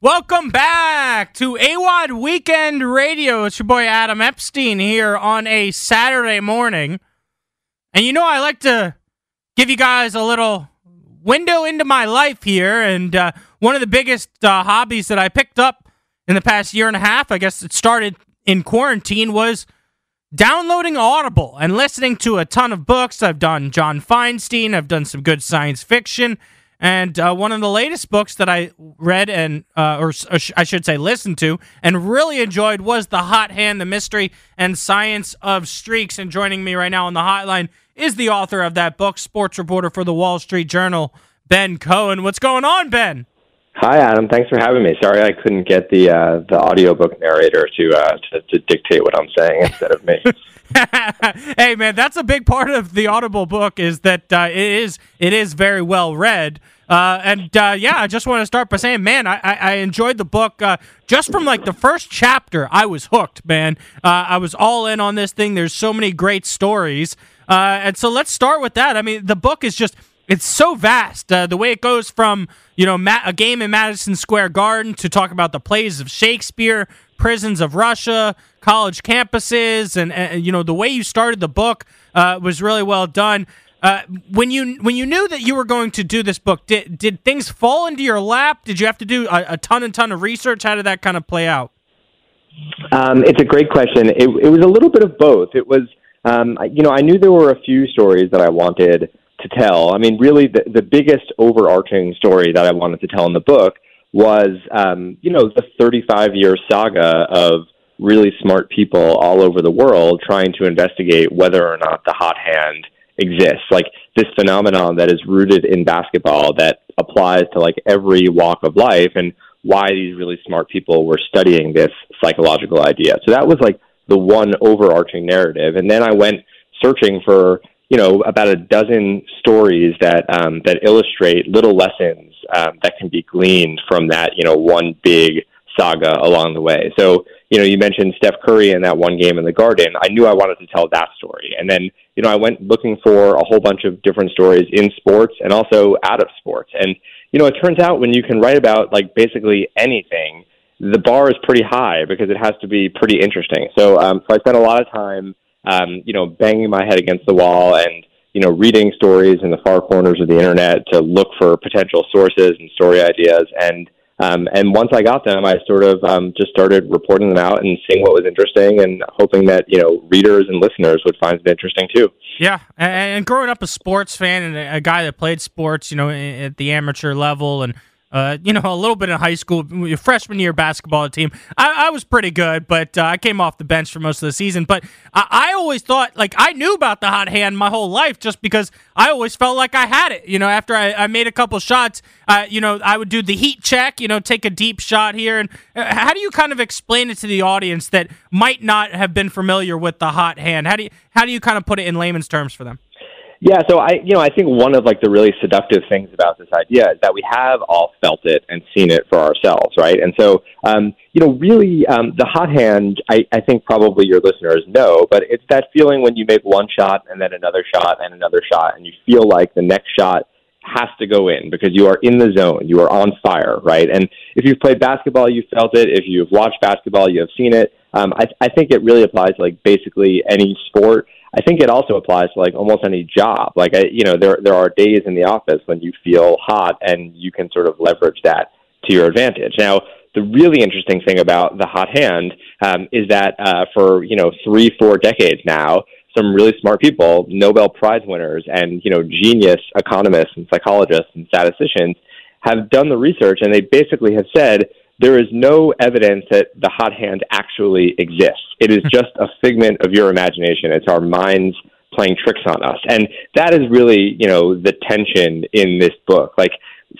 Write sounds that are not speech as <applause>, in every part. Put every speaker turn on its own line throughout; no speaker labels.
Welcome back to AWOD Weekend Radio. It's your boy Adam Epstein here on a Saturday morning. And you know, I like to give you guys a little window into my life here. And uh, one of the biggest uh, hobbies that I picked up in the past year and a half, I guess it started in quarantine, was downloading Audible and listening to a ton of books. I've done John Feinstein, I've done some good science fiction. And uh, one of the latest books that I read and, uh, or, or I should say, listened to and really enjoyed was The Hot Hand: The Mystery and Science of Streaks. And joining me right now on the hotline is the author of that book, sports reporter for the Wall Street Journal, Ben Cohen. What's going on, Ben?
Hi, Adam. Thanks for having me. Sorry I couldn't get the uh, the audiobook narrator to, uh, to to dictate what I'm saying instead of me. <laughs> <laughs>
hey, man, that's a big part of the Audible book is that uh, it is it is very well read. Uh, and uh, yeah, I just want to start by saying, man, I, I enjoyed the book uh, just from like the first chapter. I was hooked, man. Uh, I was all in on this thing. There's so many great stories, uh, and so let's start with that. I mean, the book is just it's so vast. Uh, the way it goes from you know Ma- a game in Madison Square Garden to talk about the plays of Shakespeare, prisons of Russia, college campuses, and, and you know the way you started the book uh, was really well done. Uh, when you when you knew that you were going to do this book, did did things fall into your lap? Did you have to do a, a ton and ton of research? How did that kind of play out?
Um, it's a great question. It, it was a little bit of both. It was, um, you know, I knew there were a few stories that I wanted to tell. I mean, really, the, the biggest overarching story that I wanted to tell in the book was, um, you know, the 35 year saga of really smart people all over the world trying to investigate whether or not the hot hand exists. Like this phenomenon that is rooted in basketball that applies to like every walk of life and why these really smart people were studying this psychological idea. So that was like the one overarching narrative. And then I went searching for you know about a dozen stories that um, that illustrate little lessons um, that can be gleaned from that you know one big saga along the way. So you know you mentioned Steph Curry in that one game in the Garden. I knew I wanted to tell that story, and then you know I went looking for a whole bunch of different stories in sports and also out of sports. And you know it turns out when you can write about like basically anything, the bar is pretty high because it has to be pretty interesting. So um, so I spent a lot of time um, you know, banging my head against the wall and, you know, reading stories in the far corners of the internet to look for potential sources and story ideas. And, um, and once I got them, I sort of um, just started reporting them out and seeing what was interesting and hoping that, you know, readers and listeners would find it interesting too.
Yeah. And, growing up a sports fan and a guy that played sports, you know, at the amateur level and, uh, you know, a little bit in high school, freshman year basketball team. I, I was pretty good, but uh, I came off the bench for most of the season. But I, I, always thought, like, I knew about the hot hand my whole life just because I always felt like I had it. You know, after I, I made a couple shots, uh, you know, I would do the heat check, you know, take a deep shot here. And uh, how do you kind of explain it to the audience that might not have been familiar with the hot hand? How do you, how do you kind of put it in layman's terms for them?
Yeah, so I, you know, I think one of like the really seductive things about this idea is that we have all felt it and seen it for ourselves, right? And so, um, you know, really, um, the hot hand, I, I think probably your listeners know, but it's that feeling when you make one shot and then another shot and another shot, and you feel like the next shot has to go in because you are in the zone, you are on fire, right? And if you've played basketball, you felt it. If you've watched basketball, you have seen it. Um, I, I think it really applies to like basically any sport. I think it also applies to like almost any job. Like I, you know, there there are days in the office when you feel hot and you can sort of leverage that to your advantage. Now, the really interesting thing about the hot hand um, is that uh, for you know three four decades now, some really smart people, Nobel Prize winners, and you know genius economists and psychologists and statisticians have done the research, and they basically have said there is no evidence that the hot hand actually exists. It is hmm. just a figment of your imagination. It's our minds playing tricks on us. And that is really, you know, the tension in this book. Like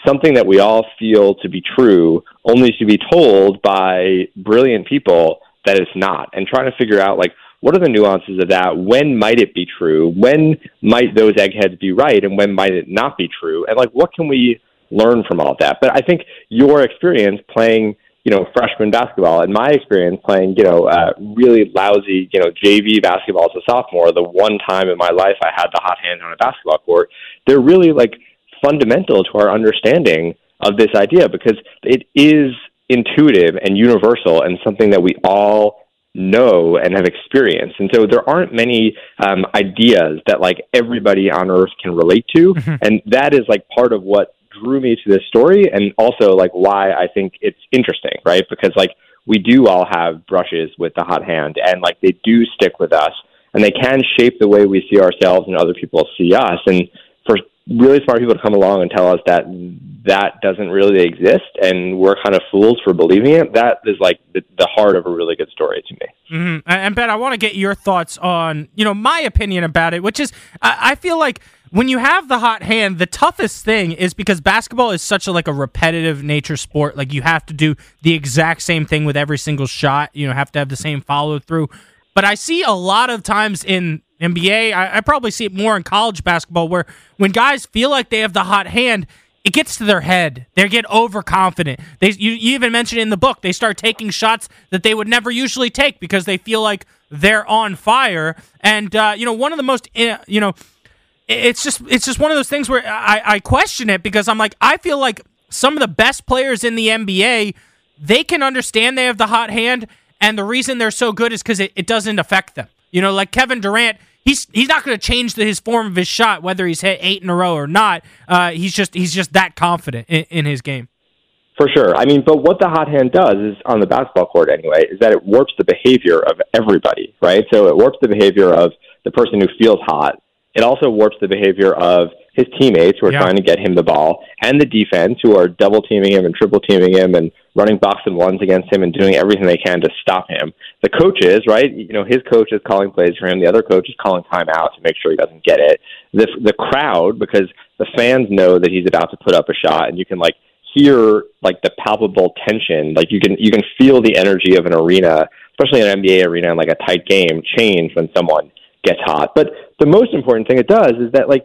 something that we all feel to be true only to be told by brilliant people that it's not. And trying to figure out like what are the nuances of that? When might it be true? When might those eggheads be right and when might it not be true? And like what can we learn from all of that. But I think your experience playing, you know, freshman basketball and my experience playing, you know, uh, really lousy, you know, JV basketball as a sophomore, the one time in my life I had the hot hand on a basketball court, they're really like fundamental to our understanding of this idea because it is intuitive and universal and something that we all know and have experienced. And so there aren't many um, ideas that like everybody on earth can relate to. Mm-hmm. And that is like part of what drew me to this story and also like why I think it's interesting, right? Because like we do all have brushes with the hot hand and like they do stick with us and they can shape the way we see ourselves and other people see us. And for really smart people to come along and tell us that that doesn't really exist and we're kind of fools for believing it, that is like the, the heart of a really good story to me.
Mm-hmm. And Ben, I want to get your thoughts on, you know, my opinion about it, which is I, I feel like when you have the hot hand, the toughest thing is because basketball is such a like a repetitive nature sport. Like you have to do the exact same thing with every single shot. You know, have to have the same follow through. But I see a lot of times in NBA, I, I probably see it more in college basketball, where when guys feel like they have the hot hand, it gets to their head. They get overconfident. They you, you even mentioned in the book they start taking shots that they would never usually take because they feel like they're on fire. And uh, you know, one of the most eh, you know, it's just it's just one of those things where I, I question it because I'm like I feel like some of the best players in the NBA they can understand they have the hot hand and the reason they're so good is because it, it doesn't affect them. You know, like Kevin Durant, he's he's not going to change the, his form of his shot whether he's hit eight in a row or not. Uh, he's just he's just that confident in, in, his game.
For sure. I mean, but what the hot hand does is on the basketball court anyway is that it warps the behavior of everybody, right? So it warps the behavior of the person who feels hot. It also warps the behavior of his teammates who are yeah. trying to get him the ball and the defense who are double teaming him and triple teaming him and running box and ones against him and doing everything they can to stop him. The coaches, right? You know, his coach is calling plays for him. The other coach is calling timeout to make sure he doesn't get it. The the crowd, because the fans know that he's about to put up a shot, and you can like hear like the palpable tension. Like you can you can feel the energy of an arena, especially an NBA arena, in like a tight game, change when someone gets hot. But the most important thing it does is that like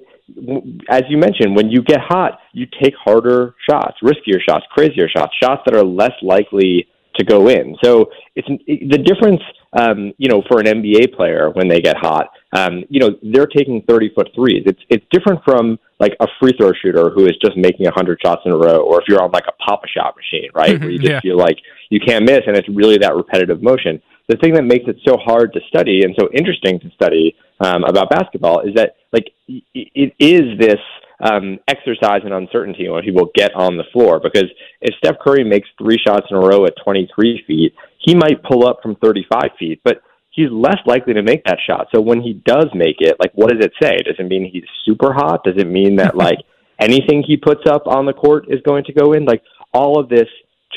as you mentioned, when you get hot, you take harder shots, riskier shots, crazier shots, shots that are less likely to go in. So it's the difference, um, you know, for an NBA player when they get hot. Um, you know, they're taking thirty foot threes. It's it's different from like a free throw shooter who is just making hundred shots in a row, or if you're on like a Pop-A-Shot machine, right, where you just yeah. feel like you can't miss, and it's really that repetitive motion. The thing that makes it so hard to study and so interesting to study um, about basketball is that like it is this um, exercise in uncertainty when people get on the floor. Because if Steph Curry makes three shots in a row at 23 feet, he might pull up from 35 feet, but he's less likely to make that shot. So when he does make it, like, what does it say? Does it mean he's super hot? Does it mean that <laughs> like anything he puts up on the court is going to go in? Like all of this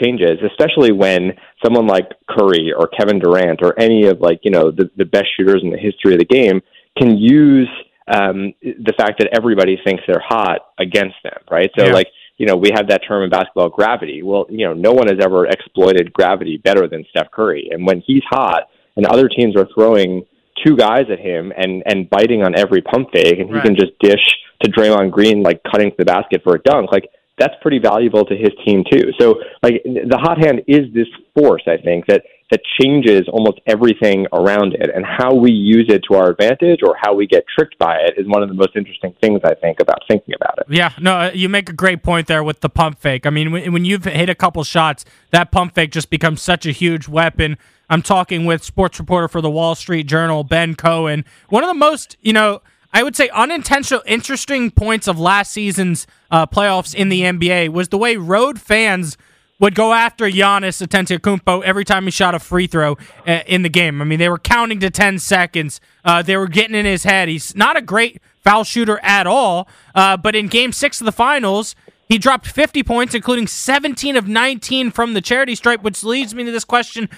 changes, especially when someone like Curry or Kevin Durant or any of like you know the, the best shooters in the history of the game can use um, the fact that everybody thinks they're hot against them, right? So, yeah. like, you know, we have that term in basketball, gravity. Well, you know, no one has ever exploited gravity better than Steph Curry. And when he's hot and other teams are throwing two guys at him and and biting on every pump fake, and he right. can just dish to Draymond Green like cutting to the basket for a dunk, like that's pretty valuable to his team too. So, like, the hot hand is this force, I think that that changes almost everything around it. And how we use it to our advantage or how we get tricked by it is one of the most interesting things I think about thinking about it.
Yeah, no, uh, you make a great point there with the pump fake. I mean, when you've hit a couple shots, that pump fake just becomes such a huge weapon. I'm talking with sports reporter for the Wall Street Journal, Ben Cohen. One of the most, you know, I would say unintentional, interesting points of last season's uh, playoffs in the NBA was the way road fans would go after Giannis Antetokounmpo every time he shot a free throw uh, in the game. I mean, they were counting to 10 seconds. Uh, they were getting in his head. He's not a great foul shooter at all, uh, but in game six of the finals, he dropped 50 points, including 17 of 19 from the charity stripe, which leads me to this question.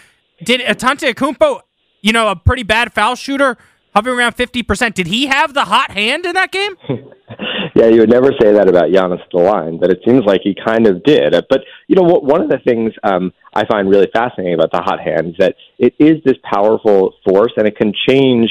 Did Antetokounmpo, you know, a pretty bad foul shooter, hovering around 50%, did he have the hot hand in that game? <laughs>
yeah, you would never say that about Giannis the line, but it seems like he kind of did. But you know, one of the things um, I find really fascinating about the hot hand is that it is this powerful force, and it can change,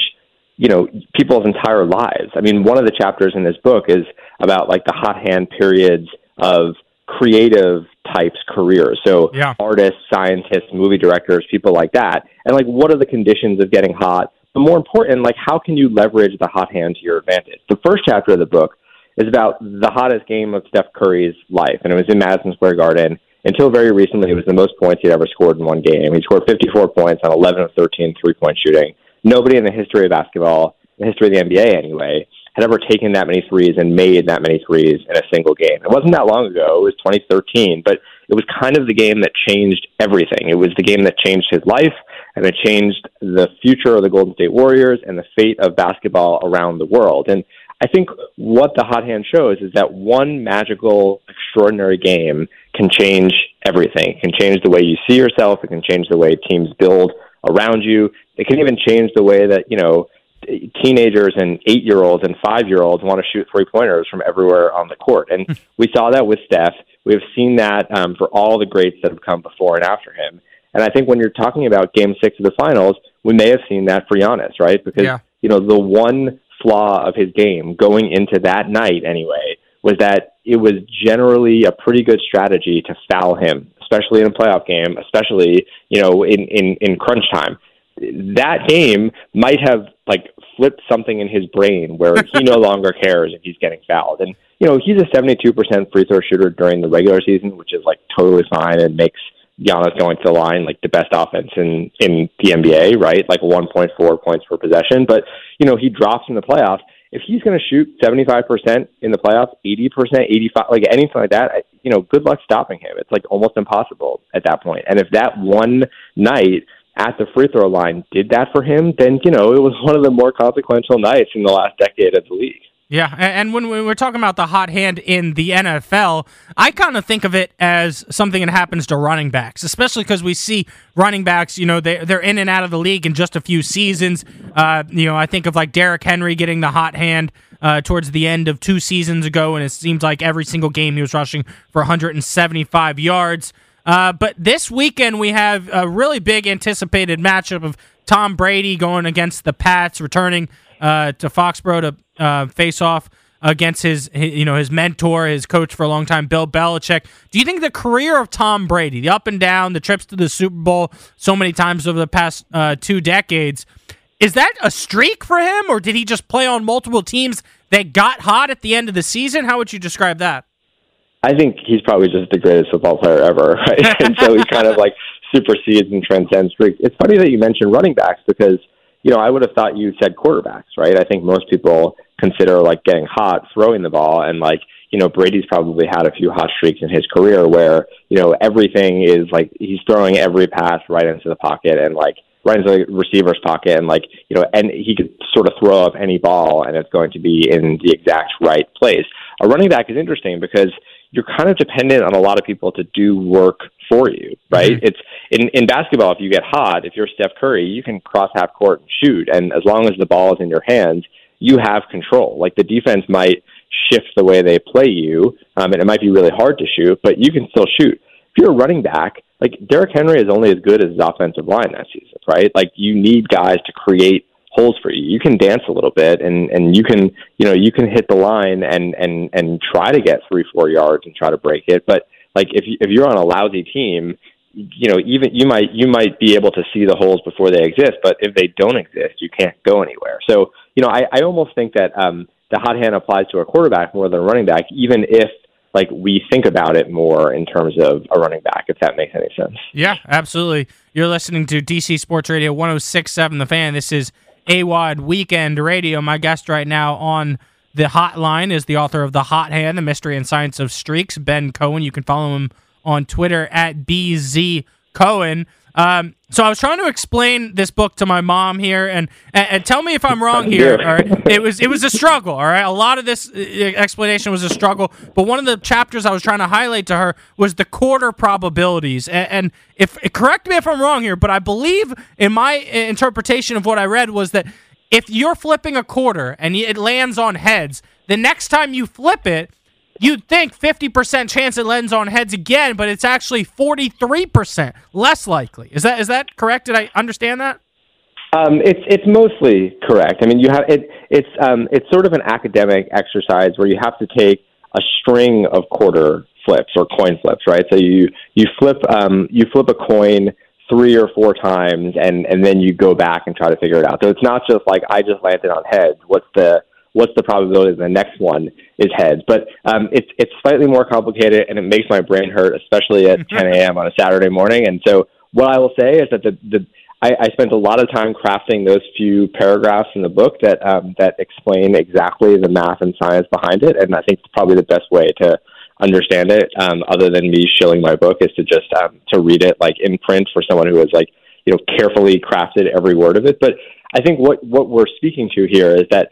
you know, people's entire lives. I mean, one of the chapters in this book is about like the hot hand periods of creative types careers. So yeah. artists, scientists, movie directors, people like that. And like what are the conditions of getting hot? But more important, like how can you leverage the hot hand to your advantage? The first chapter of the book is about the hottest game of Steph Curry's life, and it was in Madison Square Garden. until very recently, it was the most points he'd ever scored in one game. He scored 54 points on 11 of 13 three point shooting. Nobody in the history of basketball, the history of the NBA anyway, had ever taken that many threes and made that many threes in a single game. It wasn't that long ago. It was 2013, but it was kind of the game that changed everything. It was the game that changed his life and it changed the future of the Golden State Warriors and the fate of basketball around the world. And I think what the hot hand shows is that one magical, extraordinary game can change everything. It can change the way you see yourself. It can change the way teams build around you. It can even change the way that, you know, teenagers and eight year olds and five year olds want to shoot three pointers from everywhere on the court. And hmm. we saw that with Steph. We have seen that um, for all the greats that have come before and after him. And I think when you're talking about game six of the finals, we may have seen that for Giannis, right? Because, yeah. you know, the one flaw of his game going into that night anyway was that it was generally a pretty good strategy to foul him, especially in a playoff game, especially, you know, in, in, in crunch time that game might have like flipped something in his brain where he no <laughs> longer cares if he's getting fouled. And you know, he's a 72% free throw shooter during the regular season, which is like totally fine and makes Giannis going to the line like the best offense in in the NBA, right? Like 1.4 points per possession. But you know, he drops in the playoffs. If he's going to shoot 75% in the playoffs, 80%, 85, like anything like that, you know, good luck stopping him. It's like almost impossible at that point. And if that one night at the free throw line did that for him, then, you know, it was one of the more consequential nights in the last decade of the league.
Yeah, and when we're talking about the hot hand in the NFL, I kind of think of it as something that happens to running backs, especially because we see running backs, you know, they, they're in and out of the league in just a few seasons. Uh, you know, I think of like Derrick Henry getting the hot hand uh, towards the end of two seasons ago, and it seems like every single game he was rushing for 175 yards. Uh, but this weekend we have a really big anticipated matchup of Tom Brady going against the Pats, returning uh, to Foxborough to uh, face off against his, his, you know, his mentor, his coach for a long time, Bill Belichick. Do you think the career of Tom Brady, the up and down, the trips to the Super Bowl so many times over the past uh, two decades, is that a streak for him, or did he just play on multiple teams that got hot at the end of the season? How would you describe that?
I think he's probably just the greatest football player ever, <laughs> right? and so he kind of like supersedes and transcends streaks. It's funny that you mentioned running backs because you know I would have thought you said quarterbacks, right? I think most people consider like getting hot throwing the ball, and like you know Brady's probably had a few hot streaks in his career where you know everything is like he's throwing every pass right into the pocket and like right into the receiver's pocket and like you know and he could sort of throw up any ball and it's going to be in the exact right place. A running back is interesting because you're kind of dependent on a lot of people to do work for you, right? Mm-hmm. It's in in basketball. If you get hot, if you're Steph Curry, you can cross half court and shoot, and as long as the ball is in your hands, you have control. Like the defense might shift the way they play you, um, and it might be really hard to shoot, but you can still shoot. If you're a running back, like Derrick Henry is only as good as his offensive line that season, right? Like you need guys to create holes for you. You can dance a little bit and and you can you know you can hit the line and and and try to get three four yards and try to break it. But like if you, if you're on a lousy team, you know even you might you might be able to see the holes before they exist. But if they don't exist, you can't go anywhere. So you know I I almost think that um, the hot hand applies to a quarterback more than a running back, even if like we think about it more in terms of a running back, if that makes any sense.
Yeah, absolutely. You're listening to DC Sports Radio 1067 The Fan. This is AWOD Weekend Radio. My guest right now on the hotline is the author of The Hot Hand, The Mystery and Science of Streaks, Ben Cohen. You can follow him on Twitter at BZ Cohen. Um, so I was trying to explain this book to my mom here, and, and, and tell me if I'm wrong here. All right, it was it was a struggle. All right, a lot of this uh, explanation was a struggle, but one of the chapters I was trying to highlight to her was the quarter probabilities. And, and if correct me if I'm wrong here, but I believe in my interpretation of what I read was that if you're flipping a quarter and it lands on heads, the next time you flip it, you'd think 50% chance it lands on heads again, but it's actually 43% less likely. Is that is that correct? Did I understand that?
Um, it's it's mostly correct. I mean, you have it. It's um, it's sort of an academic exercise where you have to take a string of quarter flips or coin flips, right? So you you flip um, you flip a coin three or four times, and and then you go back and try to figure it out. So it's not just like I just landed on heads. What's the what's the probability that the next one is heads? But um, it's it's slightly more complicated, and it makes my brain hurt, especially at <laughs> 10 a.m. on a Saturday morning. And so, what I will say is that the the I, I spent a lot of time crafting those few paragraphs in the book that um, that explain exactly the math and science behind it, and I think it's probably the best way to understand it, um, other than me shilling my book, is to just um, to read it like in print for someone who has like you know carefully crafted every word of it. But I think what what we're speaking to here is that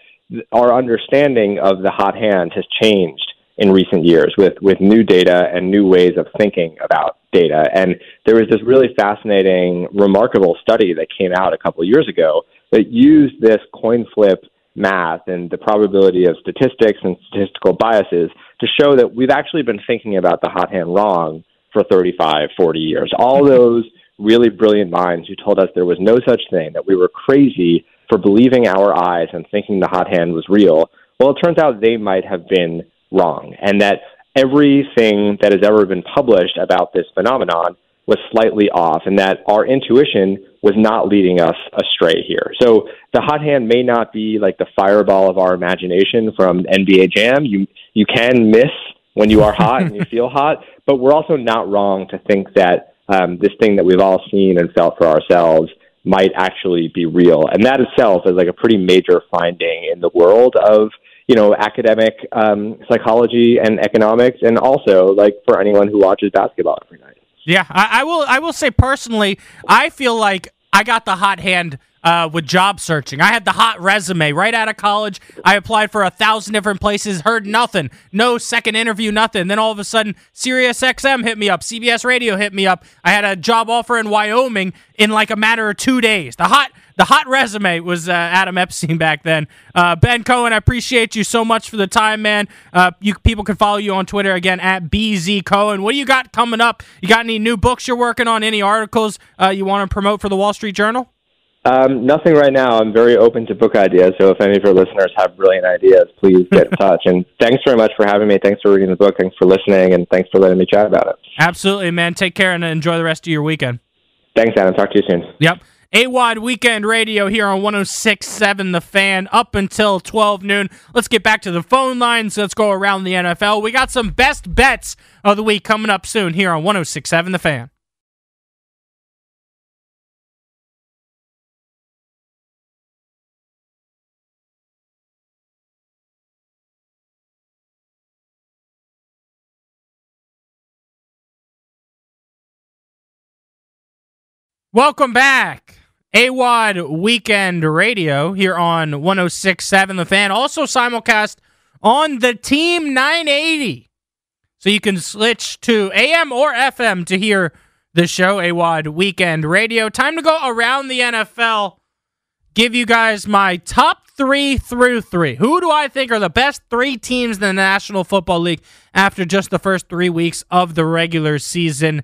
our understanding of the hot hand has changed in recent years with, with new data and new ways of thinking about data. And there was this really fascinating, remarkable study that came out a couple of years ago that used this coin flip math and the probability of statistics and statistical biases to show that we've actually been thinking about the hot hand wrong for 35, 40 years. All those really brilliant minds who told us there was no such thing, that we were crazy for believing our eyes and thinking the hot hand was real. Well, it turns out they might have been wrong, and that everything that has ever been published about this phenomenon was slightly off, and that our intuition was not leading us astray here. So the hot hand may not be like the fireball of our imagination from NBA Jam. You you can miss when you are hot and you <laughs> feel hot, but we're also not wrong to think that um, this thing that we've all seen and felt for ourselves might actually be real, and that itself is like a pretty major finding in the world of you know, academic um, psychology and economics, and also like for anyone who watches basketball every night.
Yeah, I, I will. I will say personally, I feel like I got the hot hand uh, with job searching. I had the hot resume right out of college. I applied for a thousand different places, heard nothing, no second interview, nothing. Then all of a sudden, Sirius XM hit me up, CBS Radio hit me up. I had a job offer in Wyoming in like a matter of two days. The hot, the hot resume was uh, Adam Epstein back then. Uh, ben Cohen, I appreciate you so much for the time, man. Uh, you people can follow you on Twitter again at BZ Cohen. What do you got coming up? You got any new books you're working on? Any articles uh, you want to promote for the Wall Street Journal?
Um, nothing right now. I'm very open to book ideas. So if any of your listeners have brilliant ideas, please get in <laughs> touch. And thanks very much for having me. Thanks for reading the book. Thanks for listening. And thanks for letting me chat about it.
Absolutely, man. Take care and enjoy the rest of your weekend.
Thanks, Adam. Talk to you soon.
Yep. AWOD Weekend Radio here on 1067 The Fan up until 12 noon. Let's get back to the phone lines. Let's go around the NFL. We got some best bets of the week coming up soon here on 1067 The Fan. Welcome back. AWOD Weekend Radio here on 1067 The Fan. Also simulcast on the Team 980. So you can switch to AM or FM to hear the show, AWOD Weekend Radio. Time to go around the NFL. Give you guys my top three through three. Who do I think are the best three teams in the National Football League after just the first three weeks of the regular season?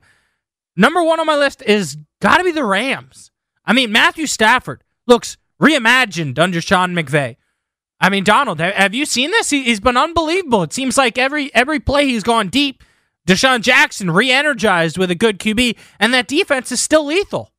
Number one on my list is got to be the Rams. I mean, Matthew Stafford looks reimagined under Sean McVay. I mean, Donald, have you seen this? He's been unbelievable. It seems like every every play he's gone deep. DeSean Jackson re-energized with a good QB, and that defense is still lethal.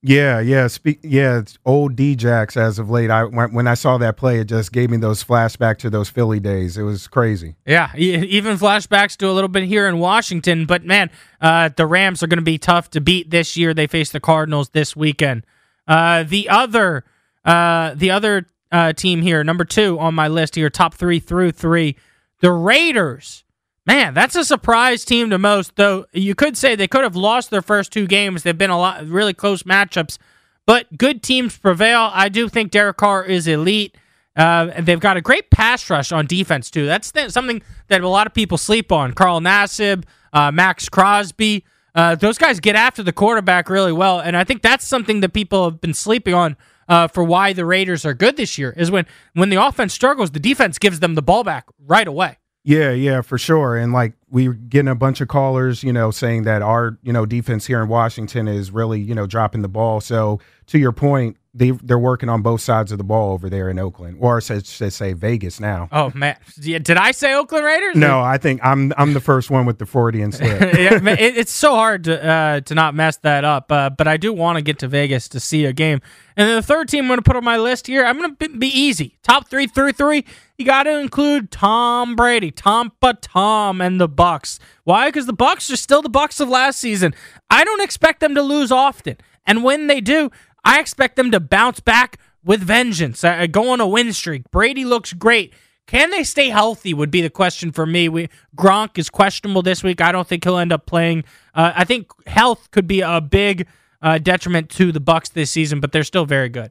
Yeah, yeah, speak, yeah. It's old Djax as of late. I when I saw that play, it just gave me those flashback to those Philly days. It was crazy.
Yeah, even flashbacks to a little bit here in Washington. But man, uh, the Rams are going to be tough to beat this year. They face the Cardinals this weekend. Uh, the other, uh, the other uh, team here, number two on my list here, top three through three, the Raiders. Man, that's a surprise team to most, though you could say they could have lost their first two games. They've been a lot really close matchups, but good teams prevail. I do think Derek Carr is elite. Uh, they've got a great pass rush on defense, too. That's th- something that a lot of people sleep on. Carl Nassib, uh, Maxx Crosby, uh, those guys get after the quarterback really well. And I think that's something that people have been sleeping on uh, for why the Raiders are good this year is when, when the offense struggles, the defense gives them the ball back right away.
Yeah, yeah, for sure. And like we are getting a bunch of callers, you know, saying that our, you know, defense here in Washington is really, you know, dropping the ball. So to your point, they they're working on both sides of the ball over there in Oakland, or should say Vegas now.
Oh man, did I say Oakland Raiders?
No, I think I'm I'm the first one with the Freudian slip. <laughs>
yeah, it, it's so hard to uh, to not mess that up. Uh, but I do want to get to Vegas to see a game. And then the third team I'm going to put on my list here, I'm going to be easy. Top three through three. You got to include Tom Brady, Tampa Tom, and the Bucs. Why? Because the Bucs are still the Bucs of last season. I don't expect them to lose often, and when they do, I expect them to bounce back with vengeance, uh, go on a win streak. Brady looks great. Can they stay healthy? Would be the question for me. We, Gronk is questionable this week. I don't think he'll end up playing. Uh, I think health could be a big uh, detriment to the Bucs this season, but they're still very good.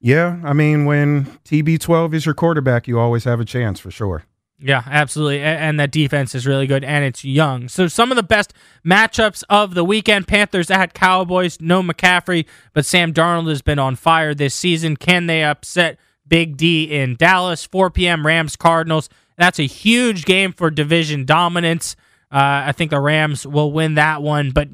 Yeah, I mean, when TB12 is your quarterback, you always have a chance for sure.
Yeah, absolutely. And that defense is really good and it's young. So some of the best matchups of the weekend Panthers at Cowboys. No McCaffrey, but Sam Darnold has been on fire this season. Can they upset Big D in Dallas? 4 p.m. Rams Cardinals. That's a huge game for division dominance. Uh, I think the Rams will win that one, but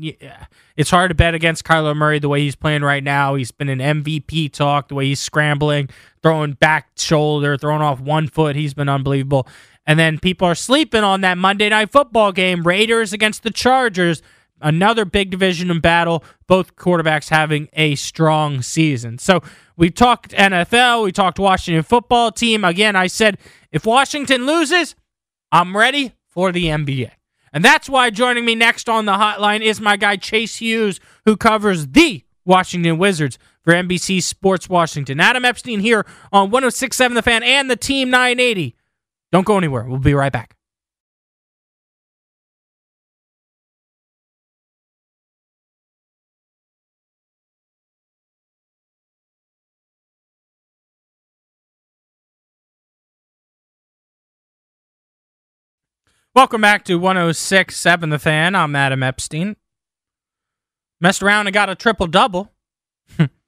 it's hard to bet against Kyler Murray the way he's playing right now. He's been an MVP talk, the way he's scrambling, throwing back shoulder, throwing off one foot. He's been unbelievable. And then people are sleeping on that Monday night football game, Raiders against the Chargers. Another big division in battle, both quarterbacks having a strong season. So we talked NFL, we talked Washington football team. Again, I said if Washington loses, I'm ready for the NBA. And that's why joining me next on the hotline is my guy Chase Hughes, who covers the Washington Wizards for NBC Sports Washington. Adam Epstein here on 1067 The Fan and the Team 980. Don't go anywhere. We'll be right back. Welcome back to 1067 The Fan. I'm Adam Epstein. Messed around and got a triple double. <laughs>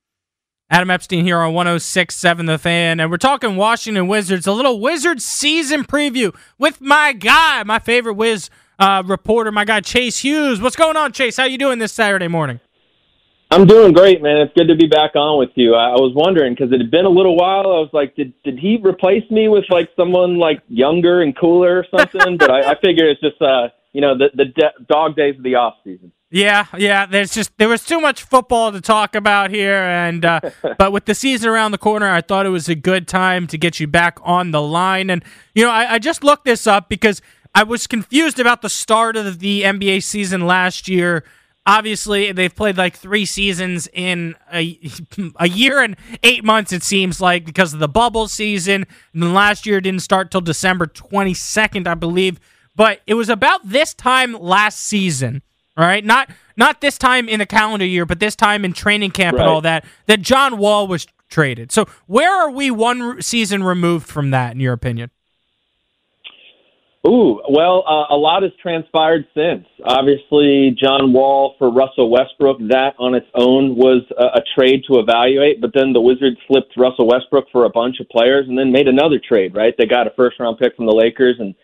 Adam Epstein here on 1067 The Fan, and we're talking Washington Wizards, a little Wizards season preview with my guy, my favorite Wiz uh, reporter, my guy Chase Hughes. What's going on, Chase? How you doing this Saturday morning?
I'm doing great, man. It's good to be back on with you. I, I was wondering because it had been a little while. I was like, did did he replace me with like someone like younger and cooler or something? <laughs> but I, I figure it's just uh, you know, the the de- dog days of the off season.
Yeah, yeah. There's just there was too much football to talk about here, and uh, <laughs> but with the season around the corner, I thought it was a good time to get you back on the line. And you know, I, I just looked this up because I was confused about the start of the NBA season last year. Obviously, they've played like three seasons in a, <laughs> a year and eight months, it seems like, because of the bubble season. And then last year didn't start till December 22nd, I believe. But it was about this time last season all right, not not this time in the calendar year, but this time in training camp right. and all that. That John Wall was traded. So where are we one season removed from that, in your opinion?
Ooh, well, uh, a lot has transpired since. Obviously, John Wall for Russell Westbrook, that on its own was a, a trade to evaluate. But then the Wizards flipped Russell Westbrook for a bunch of players, and then made another trade. Right, they got a first round pick from the Lakers and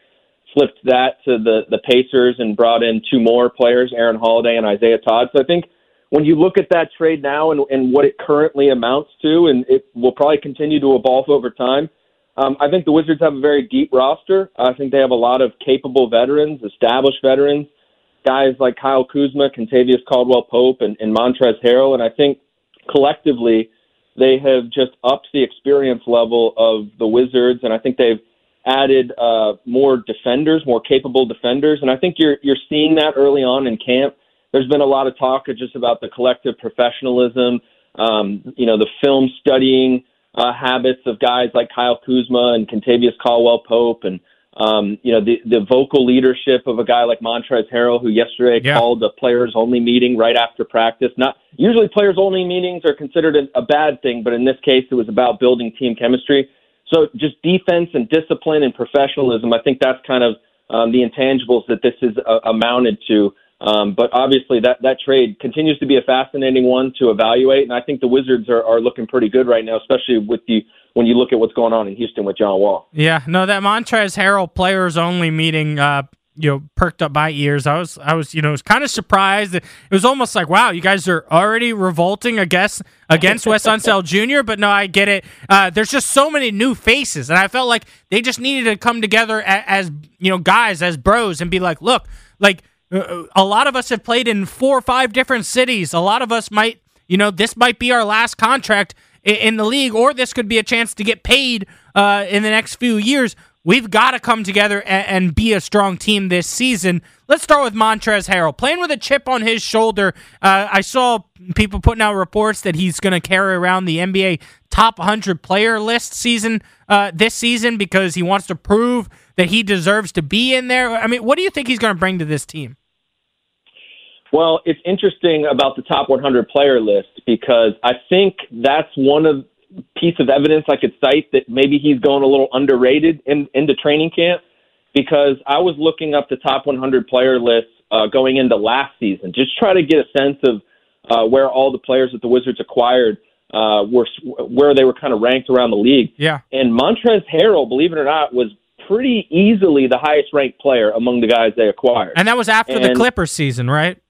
flipped that to the the Pacers and brought in two more players, Aaron Holiday and Isaiah Todd. So I think when you look at that trade now and, and what it currently amounts to, and it will probably continue to evolve over time, um, I think the Wizards have a very deep roster. I think they have a lot of capable veterans, established veterans, guys like Kyle Kuzma, Kentavious Caldwell Pope, and, and Montrezl Harrell. And I think collectively they have just upped the experience level of the Wizards, and I think they've added uh, more defenders, more capable defenders, and I think you're you're seeing that early on in camp. There's been a lot of talk just about the collective professionalism, um, you know, the film studying uh, habits of guys like Kyle Kuzma and Kentavious Caldwell Pope, and um, you know, the the vocal leadership of a guy like Montrezl Harrell, who yesterday yeah. called a players only meeting right after practice. Not usually players only meetings are considered a, a bad thing, but in this case, it was about building team chemistry. So just defense and discipline and professionalism, I think that's kind of um, the intangibles that this is uh, amounted to. Um, but obviously, that, that trade continues to be a fascinating one to evaluate, and I think the Wizards are, are looking pretty good right now, especially with the when you look at what's going on in Houston with John Wall.
Yeah, no, that Montrezl Harrell players only meeting uh, you know perked up my ears. I was I was you know was kind of surprised. It was almost like wow, you guys are already revolting against against Wes Unseld Jr. But no, I get it. Uh, there's just so many new faces, and I felt like they just needed to come together as, as you know guys as bros and be like, look, like uh, a lot of us have played in four or five different cities. A lot of us might you know this might be our last contract in the league, or this could be a chance to get paid uh, in the next few years. We've got to come together and, and, be a strong team this season. Let's start with Montrezl Harrell. Playing with a chip on his shoulder, uh, I saw people putting out reports that he's going to carry around the NBA top 100 player list season uh, this season because he wants to prove that he deserves to be in there. I mean, what do you think he's going to bring to this team?
Well, it's interesting about the top 100 player list because I think that's one of piece of evidence I could cite that maybe he's going a little underrated in, into training camp because I was looking up the top 100 player list uh, going into last season, just try to get a sense of uh, where all the players that the Wizards acquired uh, were, where they were kind of ranked around the league.
Yeah.
And Montrezl Harrell, believe it or not, was pretty easily the highest ranked player among the guys they acquired.
And that was after and, the Clippers season, right?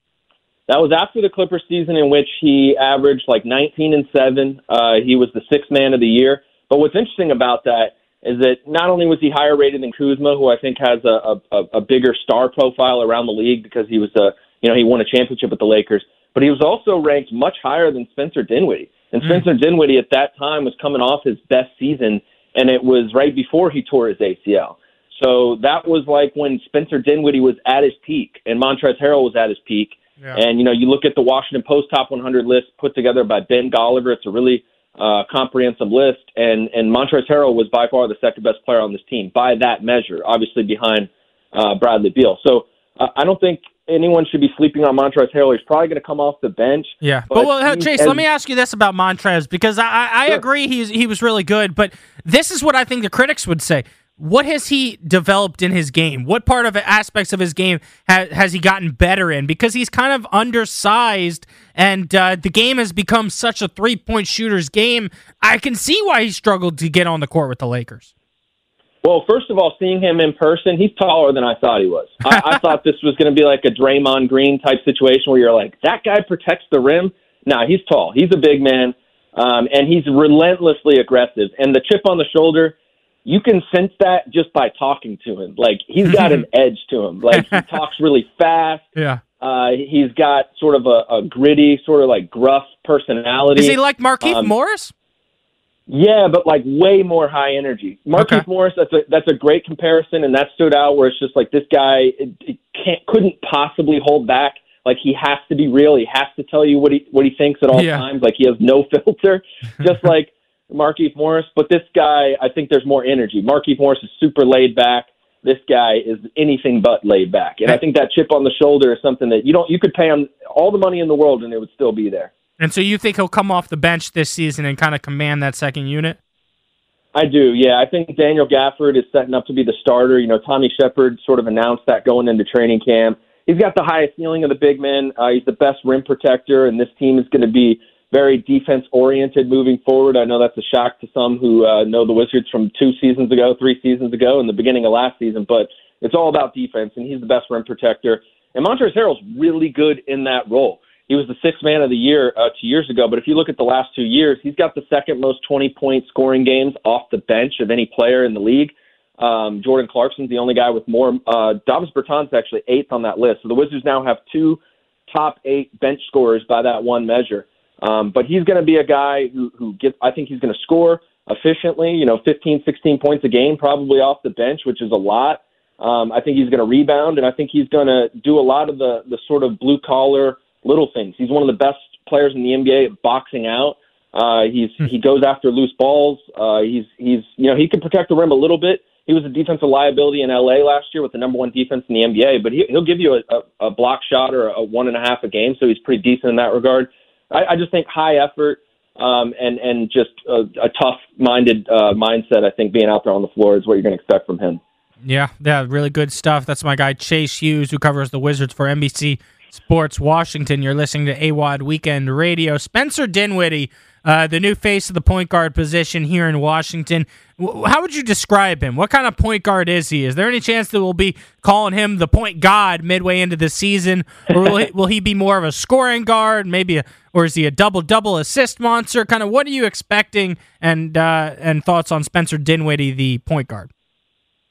That was after the Clippers season in which he averaged like 19 and 7. Uh, he was the sixth man of the year. But what's interesting about that is that not only was he higher rated than Kuzma, who I think has a, a, a bigger star profile around the league because he was a, you know, he won a championship with the Lakers, but he was also ranked much higher than Spencer Dinwiddie. And mm. Spencer Dinwiddie at that time was coming off his best season, and it was right before he tore his ACL. So that was like when Spencer Dinwiddie was at his peak and Montrezl Harrell was at his peak. Yeah. And you know, you look at the Washington Post top 100 list put together by Ben Golliver. It's a really uh, comprehensive list, and and Montrezl Harrell was by far the second best player on this team by that measure, obviously behind uh, Bradley Beal. So uh, I don't think anyone should be sleeping on Montrezl Harrell. He's probably going to come off the bench.
Yeah, but, but well, Chase, as, let me ask you this about Montrez because I, I sure. agree he's he was really good, but this is what I think the critics would say what has he developed in his game? What part of aspects of his game ha- has he gotten better in? Because he's kind of undersized, and uh, the game has become such a three point shooter's game. I can see why he struggled to get on the court with the Lakers.
Well, first of all, seeing him in person, he's taller than I thought he was. I, I <laughs> thought this was going to be like a Draymond Green type situation where you're like, that guy protects the rim. Now nah, he's tall. He's a big man, um, and he's relentlessly aggressive. And the chip on the shoulder you can sense that just by talking to him. Like he's got an <laughs> edge to him. Like he talks really fast. <laughs>
Yeah.
Uh, he's got sort of a, a, gritty, sort of like gruff personality.
Is he like Markieff um, Morris?
Yeah, but like way more high energy. Markieff okay. Morris, that's a that's a great comparison, and that stood out where it's just like this guy it, it can't couldn't possibly hold back. Like he has to be real. He has to tell you what he what he thinks at all yeah. times. Like he has no <laughs> filter. Just like Markieff Morris, but this guy, I think there's more energy. Markieff Morris is super laid back. This guy is anything but laid back, and I think that chip on the shoulder is something that you don't. You could pay him all the money in the world, and it would still be there.
And so you think he'll come off the bench this season and kind of command that second unit?
I do, yeah. I think Daniel Gafford is setting up to be the starter. You know, Tommy Sheppard sort of announced that going into training camp. He's got the highest ceiling of the big men. Uh, he's the best rim protector, and this team is going to be very defense oriented moving forward. I know that's a shock to some who uh, know the Wizards from two seasons ago, three seasons ago, and the beginning of last season. But it's all about defense, and he's the best rim protector. And Montrezl Harrell's really good in that role. He was the sixth man of the year uh, two years ago, but if you look at the last two years, he's got the second most 20 point scoring games off the bench of any player in the league. Um, Jordan Clarkson's the only guy with more. Uh, Davis Bertans actually eighth on that list. So the Wizards now have two top eight bench scorers by that one measure. Um, but he's going to be a guy who, who gets, I think he's going to score efficiently, you know, 15, 16 points a game, probably off the bench, which is a lot. Um, I think he's going to rebound, and I think he's going to do a lot of the, the sort of blue collar little things. He's one of the best players in the NBA at boxing out. Uh, he's hmm. he goes after loose balls. Uh, he's he's you know he can protect the rim a little bit. He was a defensive liability in LA last year with the number one defense in the NBA, but he, he'll give you a, a, a block shot or a one and a half a game, so he's pretty decent in that regard. I, I just think high effort um, and and just a, a tough-minded uh, mindset. I think being out there on the floor is what you're going to expect from him.
Yeah, yeah, really good stuff. That's my guy Chase Hughes, who covers the Wizards for NBC Sports Washington. You're listening to AWOD Weekend Radio. Spencer Dinwiddie, uh, the new face of the point guard position here in Washington. W- how would you describe him? What kind of point guard is he? Is there any chance that we'll be calling him the point god midway into the season, or will he, <laughs> will he be more of a scoring guard, maybe, a, or is he a double double assist monster? Kind of what are you expecting, and uh, and thoughts on Spencer Dinwiddie, the point guard?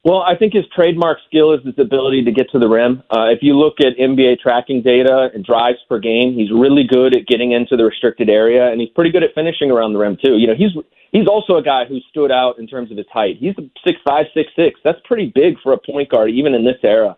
Well, I think his trademark skill is his ability to get to the rim. Uh, if you look at NBA tracking data and drives per game, he's really good at getting into the restricted area, and he's pretty good at finishing around the rim too. You know, he's he's also a guy who stood out in terms of his height. He's six five, six six. That's pretty big for a point guard, even in this era.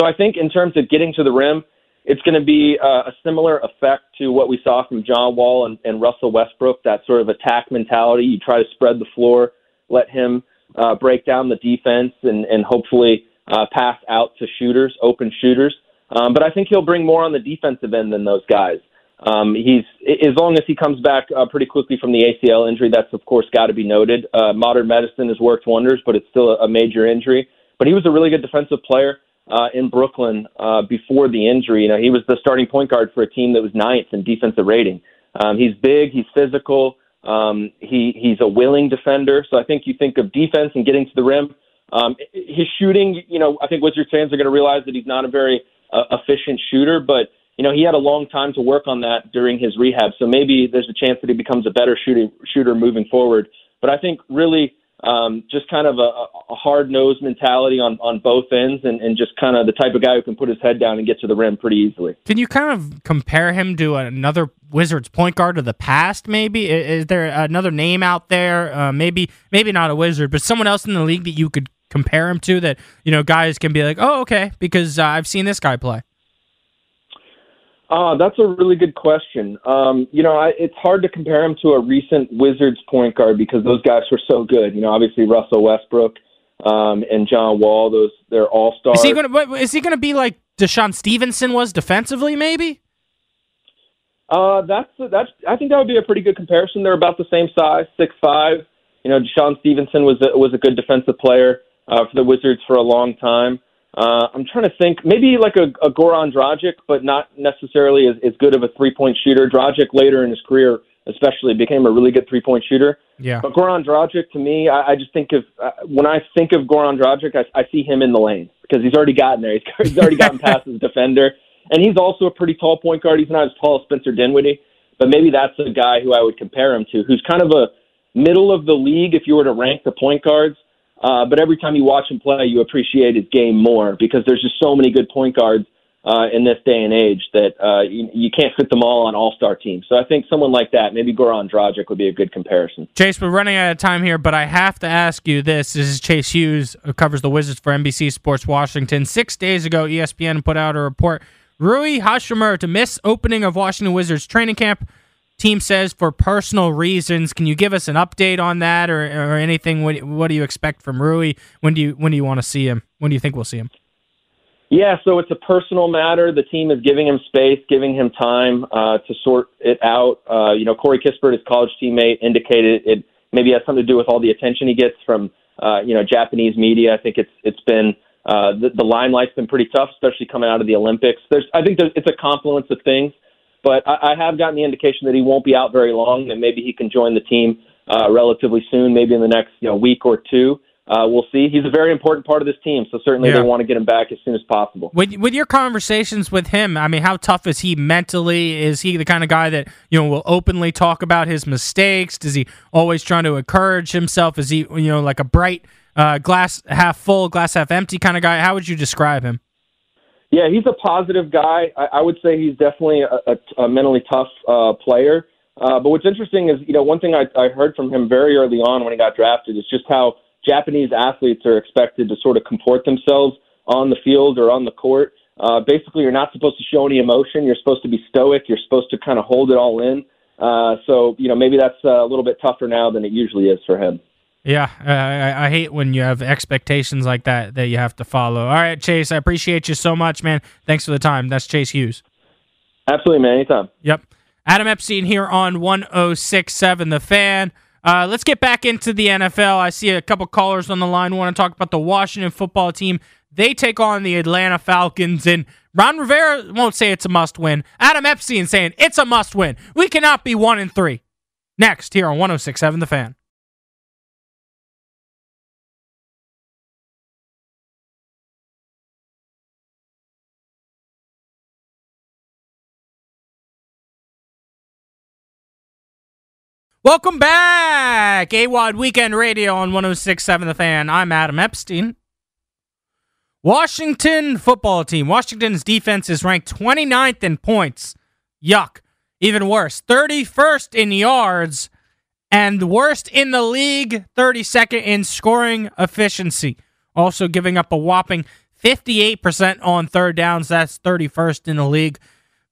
So I think in terms of getting to the rim, it's going to be uh, a similar effect to what we saw from John Wall and, and Russell Westbrook. That sort of attack mentality. You try to spread the floor, let him uh, break down the defense and, and hopefully uh, pass out to shooters, open shooters. Um, but I think he'll bring more on the defensive end than those guys. Um, he's as long as he comes back uh, pretty quickly from the ACL injury. That's of course got to be noted. Uh, modern medicine has worked wonders, but it's still a, a major injury. But he was a really good defensive player uh, in Brooklyn uh, before the injury. You know, he was the starting point guard for a team that was ninth in defensive rating. Um, he's big, he's physical. Um, he he's a willing defender, so I think you think of defense and getting to the rim. Um, his shooting, you know, I think Wizards fans are going to realize that he's not a very uh, efficient shooter, but you know he had a long time to work on that during his rehab. So maybe there's a chance that he becomes a better shooting shooter moving forward. But I think really um, just kind of a, a hard nosed mentality on, on both ends and, and just kind of the type of guy who can put his head down and get to the rim pretty easily.
Can you kind of compare him to another Wizards point guard of the past? Maybe is, there another name out there? Uh, maybe maybe not a Wizard, but someone else in the league that you could compare him to that you know guys can be like, oh okay, because uh, I've seen this guy play.
Uh, that's a really good question. Um, you know, I, it's hard to compare him to a recent Wizards point guard because those guys were so good. You know, obviously Russell Westbrook um, and John Wall; those they're all stars.
Is he going to? Is he going to be like DeShawn Stevenson was defensively? Maybe.
Uh, that's that's. I think that would be a pretty good comparison. They're about the same size, six five. You know, DeShawn Stevenson was a, was a good defensive player uh, for the Wizards for a long time. Uh, I'm trying to think, maybe like a, a Goran Dragic, but not necessarily as, as good of a three point shooter. Dragic later in his career, especially, became a really good three point shooter.
Yeah.
But Goran Dragic, to me, I, I just think of uh, when I think of Goran Dragic, I, I see him in the lane because he's already gotten there. He's, <laughs> he's already gotten past his defender, and he's also a pretty tall point guard. He's not as tall as Spencer Dinwiddie, but maybe that's a guy who I would compare him to, who's kind of a middle of the league if you were to rank the point guards. Uh, but every time you watch him play, you appreciate his game more because there's just so many good point guards uh, in this day and age that uh, you, you can't fit them all on all star teams. So I think someone like that, maybe Goran Dragic, would be a good comparison.
Chase, we're running out of time here, but I have to ask you this. This is Chase Hughes, who covers the Wizards for NBC Sports Washington. Six days ago, ESPN put out a report. Rui Hachimura to miss opening of Washington Wizards training camp team says for personal reasons. Can you give us an update on that or, or anything? What, what do you expect from Rui? When do you when do you want to see him? When do you think we'll see him?
Yeah, so it's a personal matter. The team is giving him space, giving him time uh, to sort it out. Uh, you know, Corey Kispert, his college teammate, indicated it maybe has something to do with all the attention he gets from uh, you know Japanese media. I think it's it's been uh, the, the limelight's been pretty tough, especially coming out of the Olympics. There's I think there's, it's a confluence of things. But I, I have gotten the indication that he won't be out very long, and maybe he can join the team uh, relatively soon, maybe in the next you know week or two. Uh, we'll see. He's a very important part of this team, so certainly
Yeah.
they want to get him back as soon as possible.
With with your conversations with him, I mean, how tough is he mentally? Is he the kind of guy that you know will openly talk about his mistakes? Does he always trying to encourage himself? Is he you know like a bright uh, glass half full, glass half empty kind of guy? How would you describe him?
Yeah, he's a positive guy. I, I would say he's definitely a, a, a mentally tough uh, player. Uh, but what's interesting is, you know, one thing I, I heard from him very early on when he got drafted is just how Japanese athletes are expected to sort of comport themselves on the field or on the court. Uh, basically, you're not supposed to show any emotion. You're supposed to be stoic. You're supposed to kind of hold it all in. Uh, so, you know, maybe that's a little bit tougher now than it usually is for him.
Yeah, I, I- I hate when you have expectations like that that you have to follow. All right, Chase, I appreciate you so much, man. Thanks for the time. That's Chase Hughes.
Absolutely, man. Anytime.
Yep. Adam Epstein here on 1067 The Fan. Uh, let's get back into the NFL. I see a couple callers on the line want to talk about the Washington football team They take on the Atlanta Falcons, and Ron Rivera won't say it's a must win. Adam Epstein saying it's a must win. We cannot be one and three. Next, here on 1067 The Fan. Welcome back, AWOD Weekend Radio on 1067 The Fan. I'm Adam Epstein. Washington football team. Washington's defense is ranked 29th in points. Yuck. Even worse, 31st in yards and worst in the league, 32nd in scoring efficiency. Also giving up a whopping 58% on third downs. That's 31st in the league.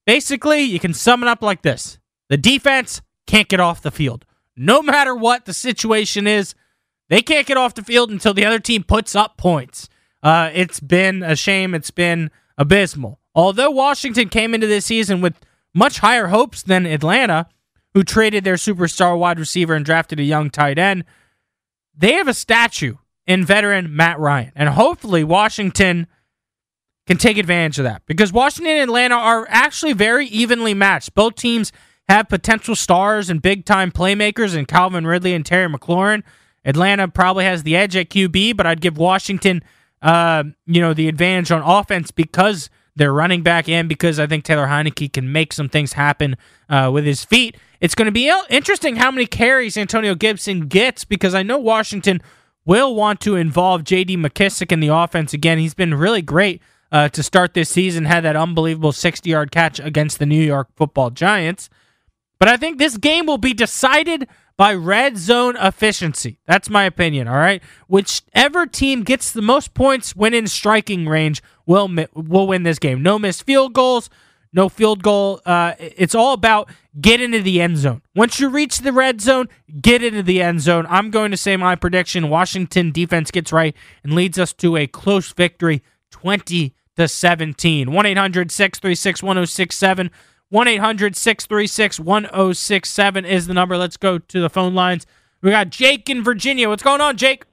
Basically, you can sum it up like this the defense can't get off the field. No matter what the situation is, they can't get off the field until the other team puts up points. Uh, it's been a shame. It's been abysmal. Although Washington came into this season with much higher hopes than Atlanta, who traded their superstar wide receiver and drafted a young tight end, they have a statue in veteran Matt Ryan. And hopefully, Washington can take advantage of that because Washington and Atlanta are actually very evenly matched. Both teams have potential stars and big time playmakers in Calvin Ridley and Terry McLaurin. Atlanta probably has the edge at QB, but I'd give Washington, uh, you know, the advantage on offense because they're running back and because I think Taylor Heinicke can make some things happen uh, with his feet. It's going to be interesting how many carries Antonio Gibson gets because I know Washington will want to involve J.D. McKissic in the offense again. He's been really great uh, to start this season. Had that unbelievable 60-yard catch against the New York Football Giants. But I think this game will be decided by red zone efficiency. That's my opinion, all right? Whichever team gets the most points when in striking range will will win this game. No missed field goals, no field goal. Uh, it's all about get into the end zone. Once you reach the red zone, get into the end zone. I'm going to say my prediction Washington defense gets right and leads us to a close victory 20 to 17. 1-800-636-1067 1 800 636 1067 is the number. Let's go to the phone lines. We got Jake in Virginia. What's going on, Jake?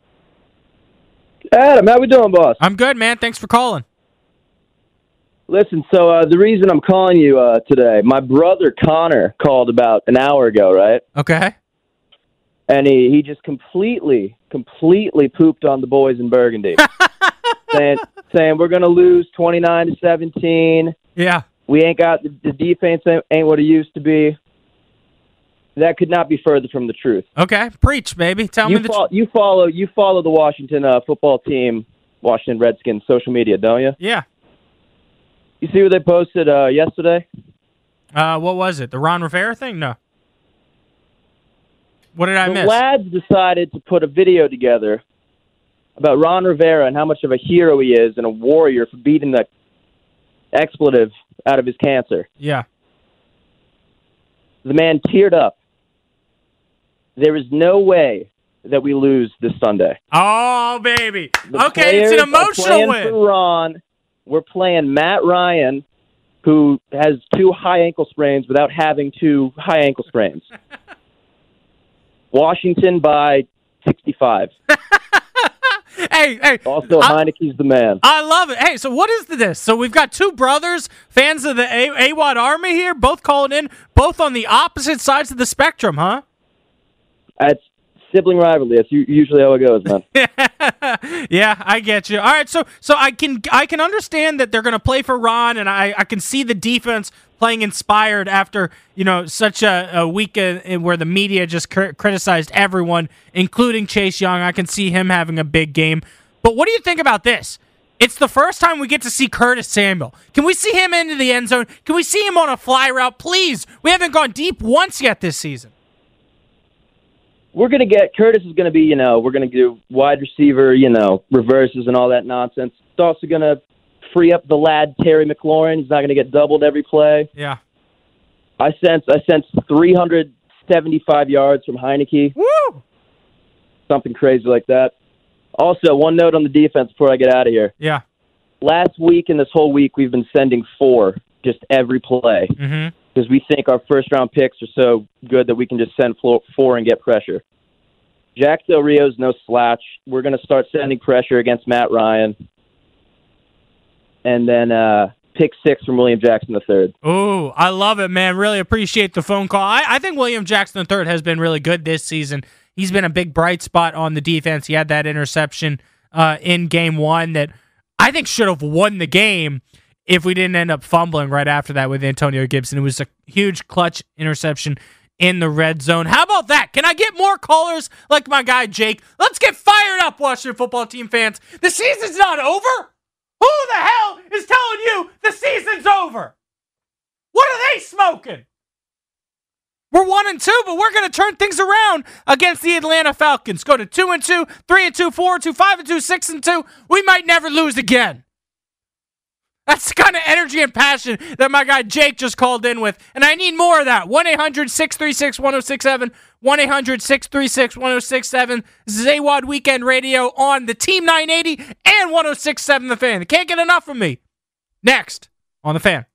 Adam, how we doing, boss?
I'm good, man. Thanks for calling.
Listen, so uh, the reason I'm calling you uh, today, my brother Connor called about an hour ago, right?
Okay.
And he, he just completely, completely pooped on the boys in Burgundy, <laughs> saying saying we're going to lose 29 to 17.
Yeah
we ain't got the, defense ain't what it used to be. That could not be further from the truth.
Okay, preach, baby. Tell
you
me the
fo- you follow you follow the Washington uh, football team, Washington Redskins social media, don't you?
Yeah.
You see what they posted uh, yesterday?
Uh, what was it? The Ron Rivera thing? No. What did I
the
miss?
lads decided to put a video together about Ron Rivera and how much of a hero he is and a warrior for beating the expletive out of his cancer.
Yeah.
The man teared up. There is no way that we lose this Sunday.
Oh, baby.
The
okay, it's an emotional win.
For Ron, we're playing Matt Ryan, who has two high ankle sprains without having two high ankle sprains. <laughs> Washington by 65. <laughs>
hey, hey.
Also, I, Heinicke's the man.
I love it. Hey, so what is this? So we've got two brothers, fans of the A- AWOD Army here, both calling in, both on the opposite sides of the spectrum, huh?
That's sibling rivalry. That's usually how it goes, man. <laughs>
yeah, I get you. All right, so so I can I can understand that they're going to play for Ron, and I I can see the defense playing inspired after you know such a, a week where the media just cr- criticized everyone, including Chase Young. I can see him having a big game. But what do you think about this? It's the first time we get to see Curtis Samuel. Can we see him into the end zone? Can we see him on a fly route, please? We haven't gone deep once yet this season.
We're going to get Curtis is going to be, you know, we're going to do wide receiver, you know, reverses and all that nonsense. It's also going to free up the lad Terry McLaurin. He's not going to get doubled every play.
Yeah.
I sense I sense 375 yards from Heinicke.
Woo!
Something crazy like that. Also, one note on the defense before I get out of here.
Yeah.
Last week and this whole week, we've been sending four just every play because
mm-hmm.
we think our first round picks are so good that we can just send four and get pressure. Jack Del Rio's no slouch. We're going to start sending pressure against Matt Ryan and then uh, pick six from William Jackson III.
Ooh, I love it, man. Really appreciate the phone call. I, I think William Jackson III has been really good this season. He's been a big bright spot on the defense. He had that interception uh, in game one that I think should have won the game if we didn't end up fumbling right after that with Antonio Gibson. It was a huge clutch interception in the red zone. How about that? Can I get more callers like my guy Jake? Let's get fired up, Washington football team fans. The season's not over. Who the hell is telling you the season's over? What are they smoking? We're one and two, but we're going to turn things around against the Atlanta Falcons. Go to two and two, three and two, four and two, five and two, six and two. We might never lose again. That's the kind of energy and passion that my guy Jake just called in with. And I need more of that. 1 800 636 1067. 1 800 636 1067. This is AWOD Weekend Radio on the Team 980 and 1067 The Fan. They can't get enough of me. Next on The Fan.